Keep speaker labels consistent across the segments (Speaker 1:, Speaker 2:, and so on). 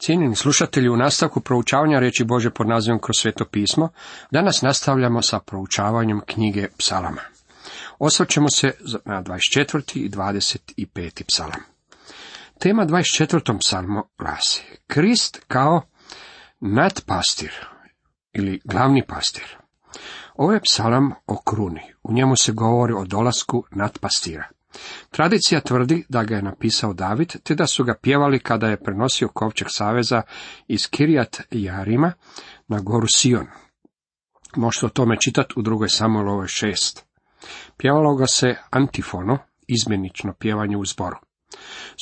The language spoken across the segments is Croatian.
Speaker 1: Cijenjeni slušatelji, u nastavku proučavanja reći Bože pod nazivom kroz sveto pismo, danas nastavljamo sa proučavanjem knjige psalama. Osvrćemo se na 24. i 25. psalam. Tema 24. psalmu glasi Krist kao nadpastir ili glavni pastir. Ovo je psalam o kruni. U njemu se govori o dolasku nadpastira. Tradicija tvrdi da ga je napisao David, te da su ga pjevali kada je prenosio kovčeg saveza iz Kirijat Jarima na goru Sion. Možete o tome čitati u drugoj Samuelovoj šest. Pjevalo ga se antifono, izmjenično pjevanje u zboru.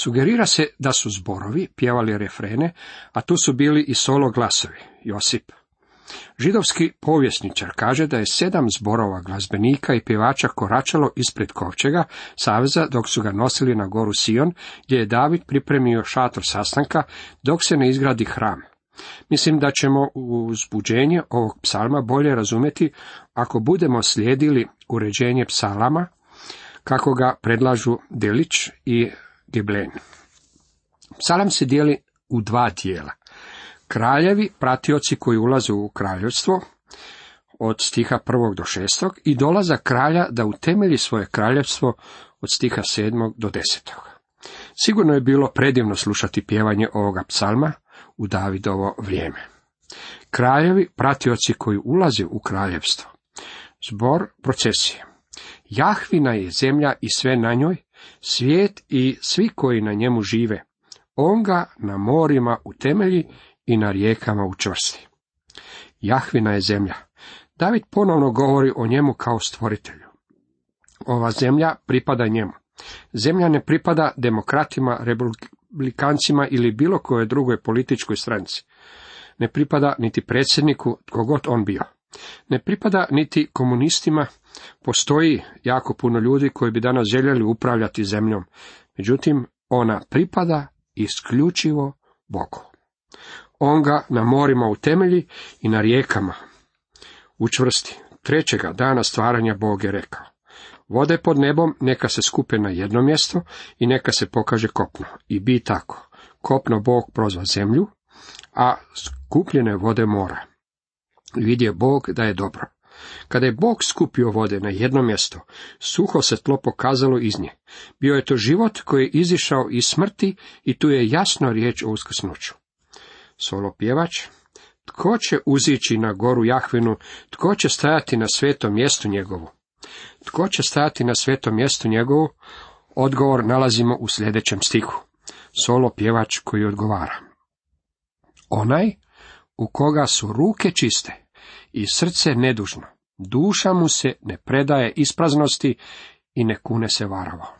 Speaker 1: Sugerira se da su zborovi pjevali refrene, a tu su bili i solo glasovi, Josip, Židovski povjesničar kaže da je sedam zborova glazbenika i pjevača koračalo ispred kovčega saveza dok su ga nosili na goru Sion, gdje je David pripremio šator sastanka dok se ne izgradi hram. Mislim da ćemo uzbuđenje ovog psalma bolje razumjeti ako budemo slijedili uređenje psalama kako ga predlažu Delić i Geblen. Psalam se dijeli u dva dijela. Kraljevi, pratioci koji ulaze u kraljevstvo, od stiha prvog do šestog, i dolaza kralja da utemelji svoje kraljevstvo od stiha sedmog do desetog. Sigurno je bilo predivno slušati pjevanje ovoga psalma u Davidovo vrijeme. Kraljevi, pratioci koji ulaze u kraljevstvo. Zbor procesije. Jahvina je zemlja i sve na njoj, svijet i svi koji na njemu žive. On ga na morima utemelji i na rijekama učvrsti. Jahvina je zemlja. David ponovno govori o njemu kao stvoritelju. Ova zemlja pripada njemu. Zemlja ne pripada demokratima, republikancima ili bilo kojoj drugoj političkoj stranci. Ne pripada niti predsjedniku, tko god on bio. Ne pripada niti komunistima, postoji jako puno ljudi koji bi danas željeli upravljati zemljom. Međutim, ona pripada isključivo Bogu. On ga na morima utemelji i na rijekama učvrsti. Trećega dana stvaranja Bog je rekao. Vode pod nebom neka se skupe na jedno mjesto i neka se pokaže kopno. I bi tako. Kopno Bog prozva zemlju, a skupljene vode mora. Vidje Bog da je dobro. Kada je Bog skupio vode na jedno mjesto, suho se tlo pokazalo iz nje. Bio je to život koji je izišao iz smrti i tu je jasno riječ o uskrsnuću solo pjevač, tko će uzići na goru Jahvinu, tko će stajati na svetom mjestu njegovu? Tko će stajati na svetom mjestu njegovu? Odgovor nalazimo u sljedećem stihu. Solo pjevač koji odgovara. Onaj u koga su ruke čiste i srce nedužno, duša mu se ne predaje ispraznosti i ne kune se varavo.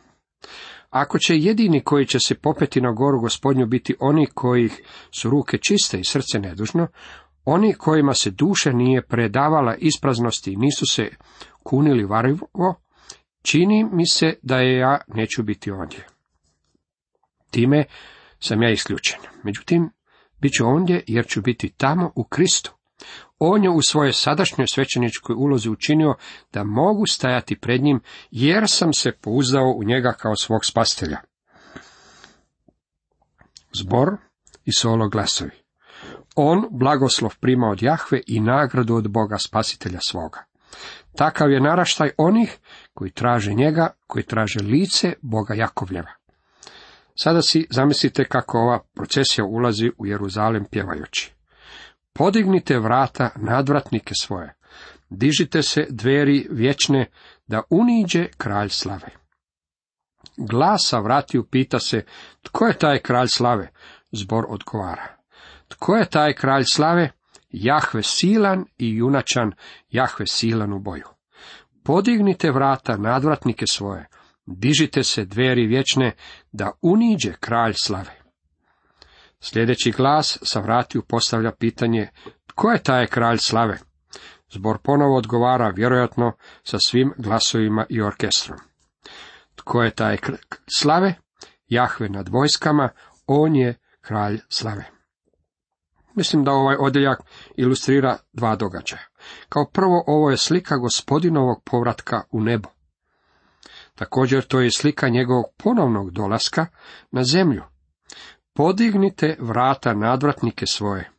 Speaker 1: Ako će jedini koji će se popeti na goru gospodnju biti oni kojih su ruke čiste i srce nedužno, oni kojima se duša nije predavala ispraznosti i nisu se kunili varivo, čini mi se da je ja neću biti ondje. Time sam ja isključen. Međutim, bit ću ondje jer ću biti tamo u Kristu. On je u svojoj sadašnjoj svećeničkoj ulozi učinio da mogu stajati pred njim, jer sam se pouzdao u njega kao svog spastelja. Zbor i solo glasovi. On blagoslov prima od Jahve i nagradu od Boga spasitelja svoga. Takav je naraštaj onih koji traže njega, koji traže lice Boga Jakovljeva. Sada si zamislite kako ova procesija ulazi u Jeruzalem pjevajući. Podignite vrata nadvratnike svoje, dižite se dveri vječne, da uniđe kralj slave. Glasa vratiju pita se, tko je taj kralj slave? Zbor odgovara. Tko je taj kralj slave? Jahve silan i junačan, Jahve silan u boju. Podignite vrata nadvratnike svoje, dižite se dveri vječne, da uniđe kralj slave. Sljedeći glas sa vratiju postavlja pitanje, tko je taj kralj slave? Zbor ponovo odgovara, vjerojatno sa svim glasovima i orkestrom. Tko je taj slave? Jahve nad vojskama, on je kralj slave. Mislim da ovaj odjeljak ilustrira dva događaja. Kao prvo, ovo je slika gospodinovog povratka u nebo. Također, to je slika njegovog ponovnog dolaska na zemlju. Podignite vrata nadvratnike svoje.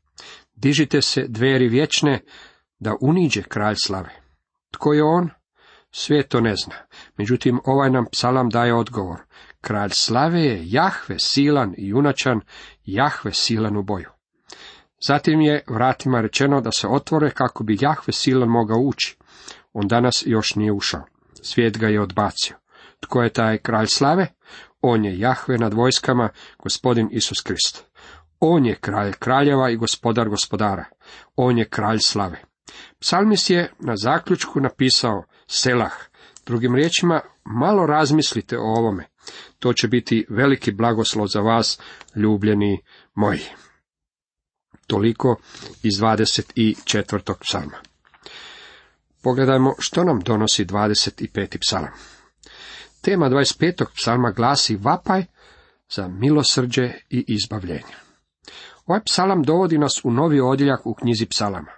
Speaker 1: Dižite se dveri vječne, da uniđe kralj slave. Tko je on? Svijet to ne zna. Međutim, ovaj nam psalam daje odgovor. Kralj slave je Jahve silan i junačan, Jahve silan u boju. Zatim je vratima rečeno da se otvore kako bi Jahve silan mogao ući. On danas još nije ušao. Svijet ga je odbacio. Tko je taj kralj slave? On je Jahve nad vojskama, gospodin Isus Krist. On je kralj kraljeva i gospodar gospodara. On je kralj slave. Psalmis je na zaključku napisao Selah. Drugim riječima, malo razmislite o ovome. To će biti veliki blagoslov za vas, ljubljeni moji. Toliko iz 24. psalma. Pogledajmo što nam donosi 25. psalam. Tema 25. psalma glasi vapaj za milosrđe i izbavljenje. Ovaj psalam dovodi nas u novi odjeljak u knjizi psalama.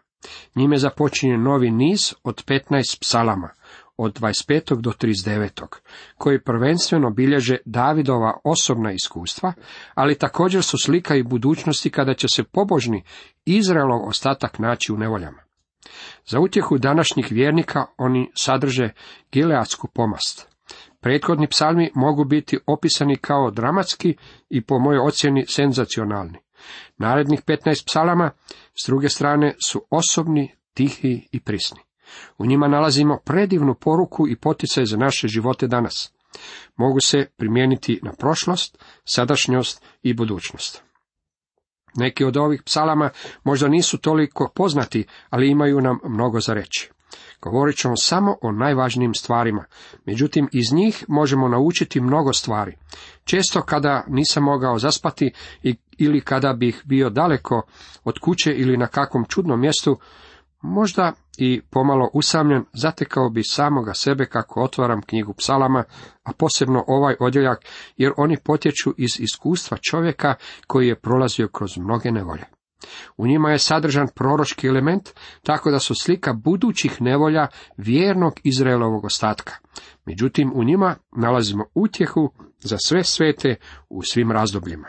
Speaker 1: Njime započinje novi niz od 15 psalama, od 25. do 39. koji prvenstveno bilježe Davidova osobna iskustva, ali također su slika i budućnosti kada će se pobožni Izraelov ostatak naći u nevoljama. Za utjehu današnjih vjernika oni sadrže gileadsku pomast. Prethodni psalmi mogu biti opisani kao dramatski i po mojoj ocjeni senzacionalni. Narednih 15 psalama, s druge strane, su osobni, tihi i prisni. U njima nalazimo predivnu poruku i poticaj za naše živote danas. Mogu se primijeniti na prošlost, sadašnjost i budućnost. Neki od ovih psalama možda nisu toliko poznati, ali imaju nam mnogo za reći. Govorit ćemo samo o najvažnijim stvarima, međutim iz njih možemo naučiti mnogo stvari. Često kada nisam mogao zaspati ili kada bih bio daleko od kuće ili na kakvom čudnom mjestu, možda i pomalo usamljen, zatekao bi samoga sebe kako otvaram knjigu psalama, a posebno ovaj odjeljak, jer oni potječu iz iskustva čovjeka koji je prolazio kroz mnoge nevolje. U njima je sadržan proročki element, tako da su slika budućih nevolja vjernog Izraelovog ostatka. Međutim, u njima nalazimo utjehu za sve svete u svim razdobljima.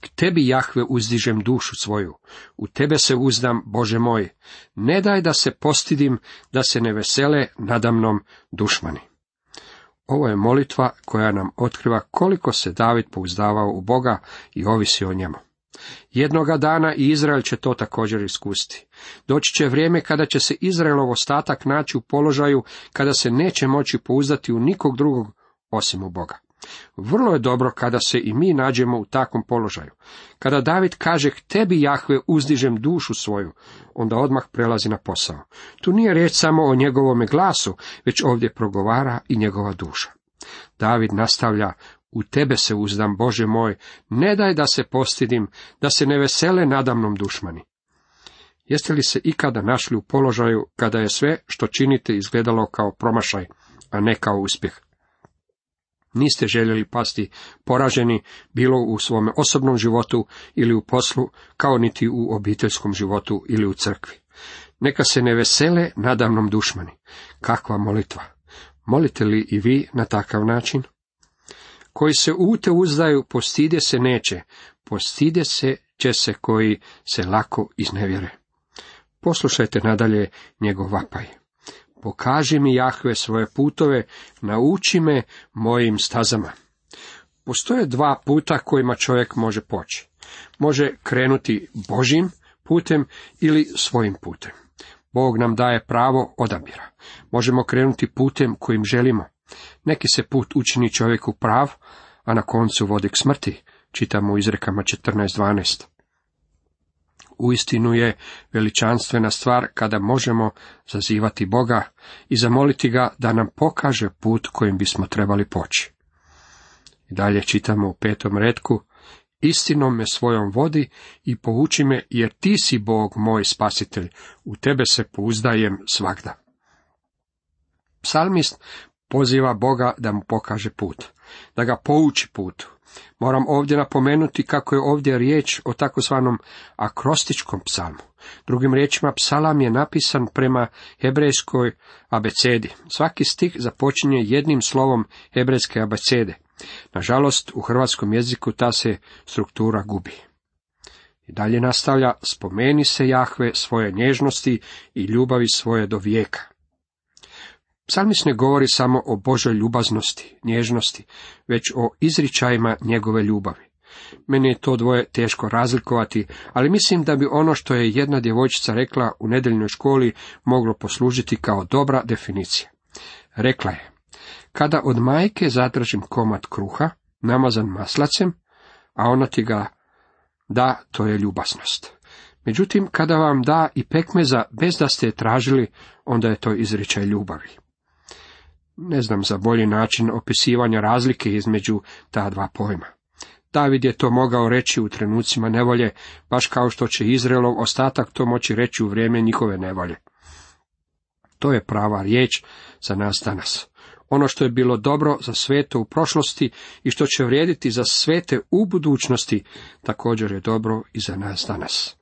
Speaker 1: K tebi, Jahve, uzdižem dušu svoju, u tebe se uzdam, Bože moj, ne daj da se postidim, da se ne vesele nadamnom dušmani. Ovo je molitva koja nam otkriva koliko se David pouzdavao u Boga i ovisi o njemu. Jednoga dana i Izrael će to također iskusti. Doći će vrijeme kada će se Izraelov ostatak naći u položaju kada se neće moći pouzdati u nikog drugog osim u Boga. Vrlo je dobro kada se i mi nađemo u takvom položaju. Kada David kaže tebi Jahve uzdižem dušu svoju, onda odmah prelazi na posao. Tu nije riječ samo o njegovome glasu, već ovdje progovara i njegova duša. David nastavlja u tebe se uzdam, Bože moj, ne daj da se postidim, da se ne vesele nadamnom dušmani. Jeste li se ikada našli u položaju kada je sve što činite izgledalo kao promašaj, a ne kao uspjeh? Niste željeli pasti poraženi bilo u svome osobnom životu ili u poslu, kao niti u obiteljskom životu ili u crkvi. Neka se ne vesele nadamnom dušmani. Kakva molitva! Molite li i vi na takav način? Koji se u te uzdaju, postide se neće, postide se će se koji se lako iznevjere. Poslušajte nadalje njegov vapaj. Pokaži mi Jahve svoje putove, nauči me mojim stazama. Postoje dva puta kojima čovjek može poći. Može krenuti Božim putem ili svojim putem. Bog nam daje pravo odabira. Možemo krenuti putem kojim želimo. Neki se put učini čovjeku prav, a na koncu vodi k smrti, čitamo u izrekama 14.12. Uistinu je veličanstvena stvar kada možemo zazivati Boga i zamoliti ga da nam pokaže put kojim bismo trebali poći. I dalje čitamo u petom redku, istinom me svojom vodi i pouči me, jer ti si Bog moj spasitelj, u tebe se pouzdajem svagda. Psalmist poziva Boga da mu pokaže put, da ga pouči putu. Moram ovdje napomenuti kako je ovdje riječ o takozvanom akrostičkom psalmu. Drugim riječima, psalam je napisan prema hebrejskoj abecedi. Svaki stih započinje jednim slovom hebrejske abecede. Nažalost, u hrvatskom jeziku ta se struktura gubi. I dalje nastavlja, spomeni se Jahve svoje nježnosti i ljubavi svoje do vijeka. Psalmis ne govori samo o Božoj ljubaznosti, nježnosti, već o izričajima njegove ljubavi. Meni je to dvoje teško razlikovati, ali mislim da bi ono što je jedna djevojčica rekla u nedeljnoj školi moglo poslužiti kao dobra definicija. Rekla je, kada od majke zatražim komad kruha, namazan maslacem, a ona ti ga da, to je ljubaznost. Međutim, kada vam da i pekmeza bez da ste je tražili, onda je to izričaj ljubavi. Ne znam za bolji način opisivanja razlike između ta dva pojma. David je to mogao reći u trenucima nevolje, baš kao što će Izraelov ostatak to moći reći u vrijeme njihove nevolje. To je prava riječ za nas danas. Ono što je bilo dobro za sveto u prošlosti i što će vrijediti za svete u budućnosti, također je dobro i za nas danas.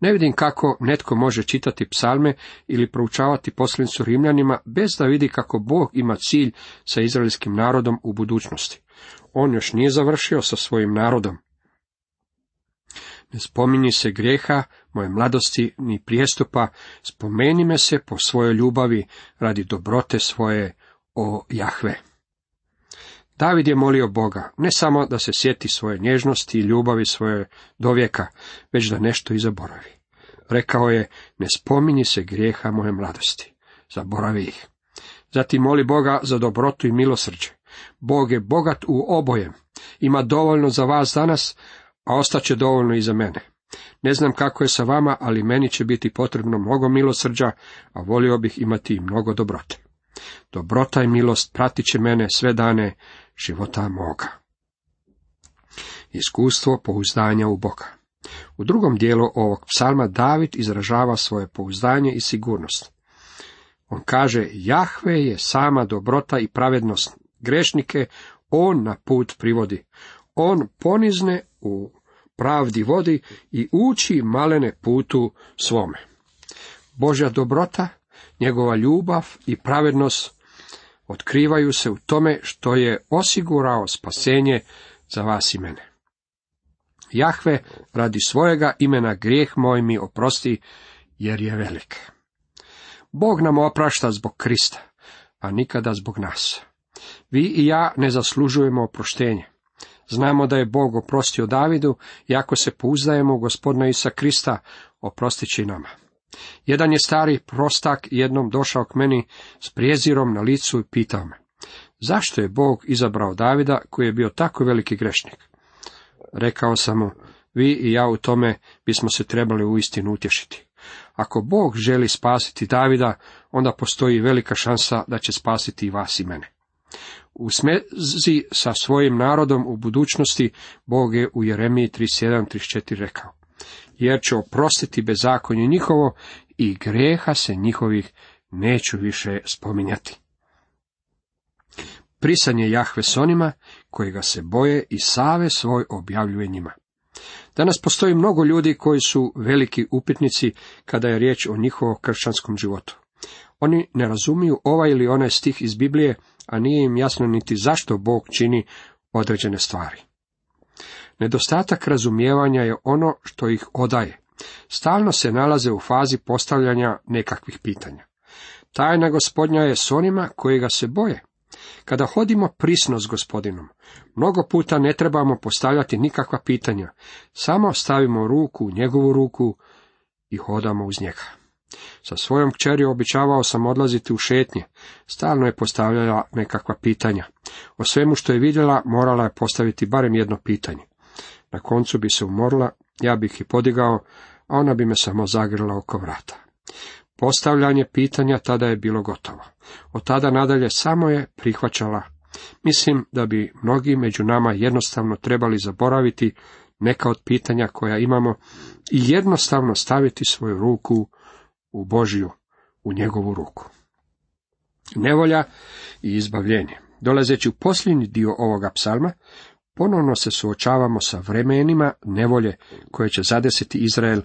Speaker 1: Ne vidim kako netko može čitati psalme ili proučavati poslanicu Rimljanima bez da vidi kako Bog ima cilj sa izraelskim narodom u budućnosti. On još nije završio sa svojim narodom. Ne spominji se grijeha, moje mladosti, ni prijestupa, spomeni me se po svojoj ljubavi radi dobrote svoje, o Jahve. David je molio Boga, ne samo da se sjeti svoje nježnosti i ljubavi svoje dovijeka, već da nešto i zaboravi. Rekao je, ne spominji se grijeha moje mladosti, zaboravi ih. Zatim moli Boga za dobrotu i milosrđe. Bog je bogat u obojem, ima dovoljno za vas danas, a ostaće dovoljno i za mene. Ne znam kako je sa vama, ali meni će biti potrebno mnogo milosrđa, a volio bih imati i mnogo dobrote. Dobrota i milost pratit će mene sve dane života moga. Iskustvo pouzdanja u Boga. U drugom dijelu ovog psalma David izražava svoje pouzdanje i sigurnost. On kaže, Jahve je sama dobrota i pravednost. Grešnike on na put privodi. On ponizne u pravdi vodi i uči malene putu svome. Božja dobrota, njegova ljubav i pravednost otkrivaju se u tome što je osigurao spasenje za vas i mene. Jahve radi svojega imena grijeh moj mi oprosti, jer je velik. Bog nam oprašta zbog Krista, a nikada zbog nas. Vi i ja ne zaslužujemo oproštenje. Znamo da je Bog oprostio Davidu i ako se pouzdajemo u gospodina Isa Krista, oprostit će i nama. Jedan je stari prostak jednom došao k meni s prijezirom na licu i pitao me, zašto je Bog izabrao Davida koji je bio tako veliki grešnik? Rekao sam mu, vi i ja u tome bismo se trebali uistinu utješiti. Ako Bog želi spasiti Davida, onda postoji velika šansa da će spasiti i vas i mene. U smezi sa svojim narodom u budućnosti Bog je u Jeremiji 37.34 rekao jer će oprostiti bezakonje njihovo i greha se njihovih neću više spominjati. Prisanje Jahve s onima koji ga se boje i save svoj objavljuje njima. Danas postoji mnogo ljudi koji su veliki upitnici kada je riječ o njihovom kršćanskom životu. Oni ne razumiju ovaj ili onaj stih iz Biblije, a nije im jasno niti zašto Bog čini određene stvari. Nedostatak razumijevanja je ono što ih odaje. Stalno se nalaze u fazi postavljanja nekakvih pitanja. Tajna gospodnja je s onima koji ga se boje. Kada hodimo prisno s gospodinom, mnogo puta ne trebamo postavljati nikakva pitanja, samo stavimo ruku u njegovu ruku i hodamo uz njega. Sa svojom kćeri običavao sam odlaziti u šetnje, stalno je postavljala nekakva pitanja. O svemu što je vidjela morala je postaviti barem jedno pitanje. Na koncu bi se umorila, ja bih ih podigao, a ona bi me samo zagrla oko vrata. Postavljanje pitanja tada je bilo gotovo. Od tada nadalje samo je prihvaćala. Mislim da bi mnogi među nama jednostavno trebali zaboraviti neka od pitanja koja imamo i jednostavno staviti svoju ruku u Božiju, u njegovu ruku. Nevolja i izbavljenje. Dolazeći u posljednji dio ovoga psalma, ponovno se suočavamo sa vremenima nevolje koje će zadesiti Izrael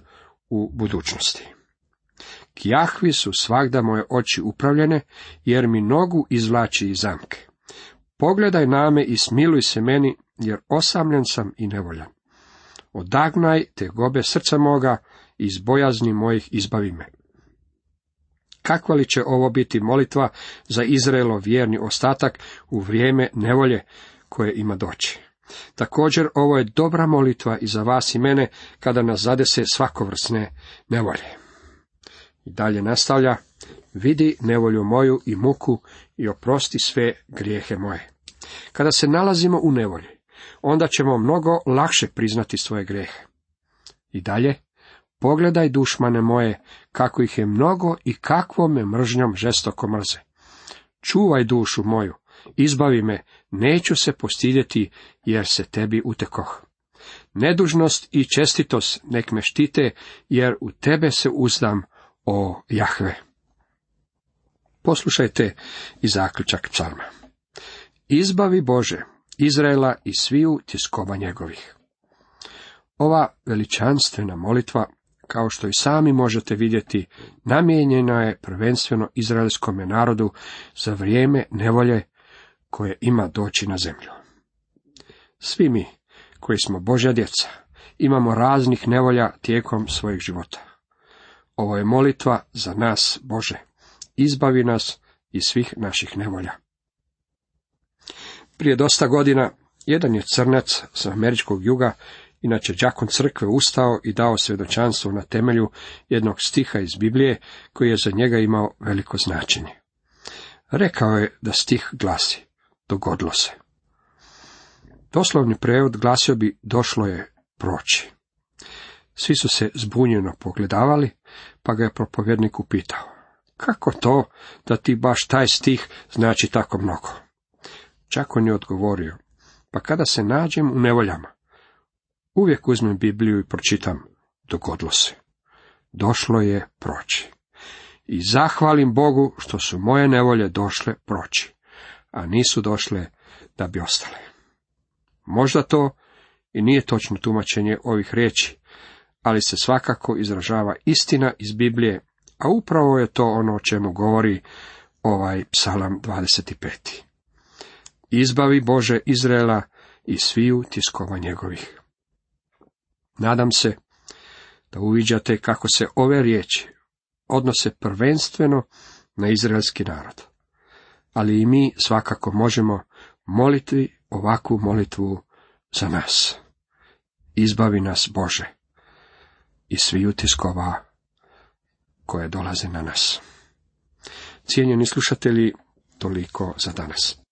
Speaker 1: u budućnosti. Kjahvi su svagda moje oči upravljene, jer mi nogu izvlači iz zamke. Pogledaj name i smiluj se meni, jer osamljen sam i nevoljan. Odagnaj te gobe srca moga iz bojazni mojih izbavi me. Kakva li će ovo biti molitva za Izraelo vjerni ostatak u vrijeme nevolje koje ima doći? Također ovo je dobra molitva i za vas i mene kada nas zadese svakovrsne nevolje. I dalje nastavlja, vidi nevolju moju i muku i oprosti sve grijehe moje. Kada se nalazimo u nevolji, onda ćemo mnogo lakše priznati svoje grijehe. I dalje, pogledaj dušmane moje, kako ih je mnogo i kakvo me mržnjom žestoko mrze. Čuvaj dušu moju, izbavi me, neću se postidjeti, jer se tebi utekoh. Nedužnost i čestitost nek me štite, jer u tebe se uzdam, o Jahve. Poslušajte i zaključak psalma. Izbavi Bože Izraela i sviju tiskova njegovih. Ova veličanstvena molitva, kao što i sami možete vidjeti, namijenjena je prvenstveno izraelskome narodu za vrijeme nevolje koje ima doći na zemlju. Svi mi, koji smo Božja djeca, imamo raznih nevolja tijekom svojeg života. Ovo je molitva za nas, Bože. Izbavi nas iz svih naših nevolja. Prije dosta godina, jedan je crnac sa američkog juga, inače đakon crkve, ustao i dao svjedočanstvo na temelju jednog stiha iz Biblije, koji je za njega imao veliko značenje. Rekao je da stih glasi, dogodilo se. Doslovni prevod glasio bi, došlo je proći. Svi su se zbunjeno pogledavali, pa ga je propovjednik upitao. Kako to da ti baš taj stih znači tako mnogo? Čak on je odgovorio, pa kada se nađem u nevoljama, uvijek uzmem Bibliju i pročitam, dogodilo se. Došlo je proći. I zahvalim Bogu što su moje nevolje došle proći, a nisu došle da bi ostale. Možda to i nije točno tumačenje ovih riječi, ali se svakako izražava istina iz Biblije, a upravo je to ono o čemu govori ovaj psalam 25. Izbavi Bože Izraela i sviju tiskova njegovih. Nadam se da uviđate kako se ove riječi odnose prvenstveno na izraelski narod. Ali i mi svakako možemo moliti ovakvu molitvu za nas. Izbavi nas Bože i sviju tiskova koje dolaze na nas. Cijenjeni slušatelji, toliko za danas.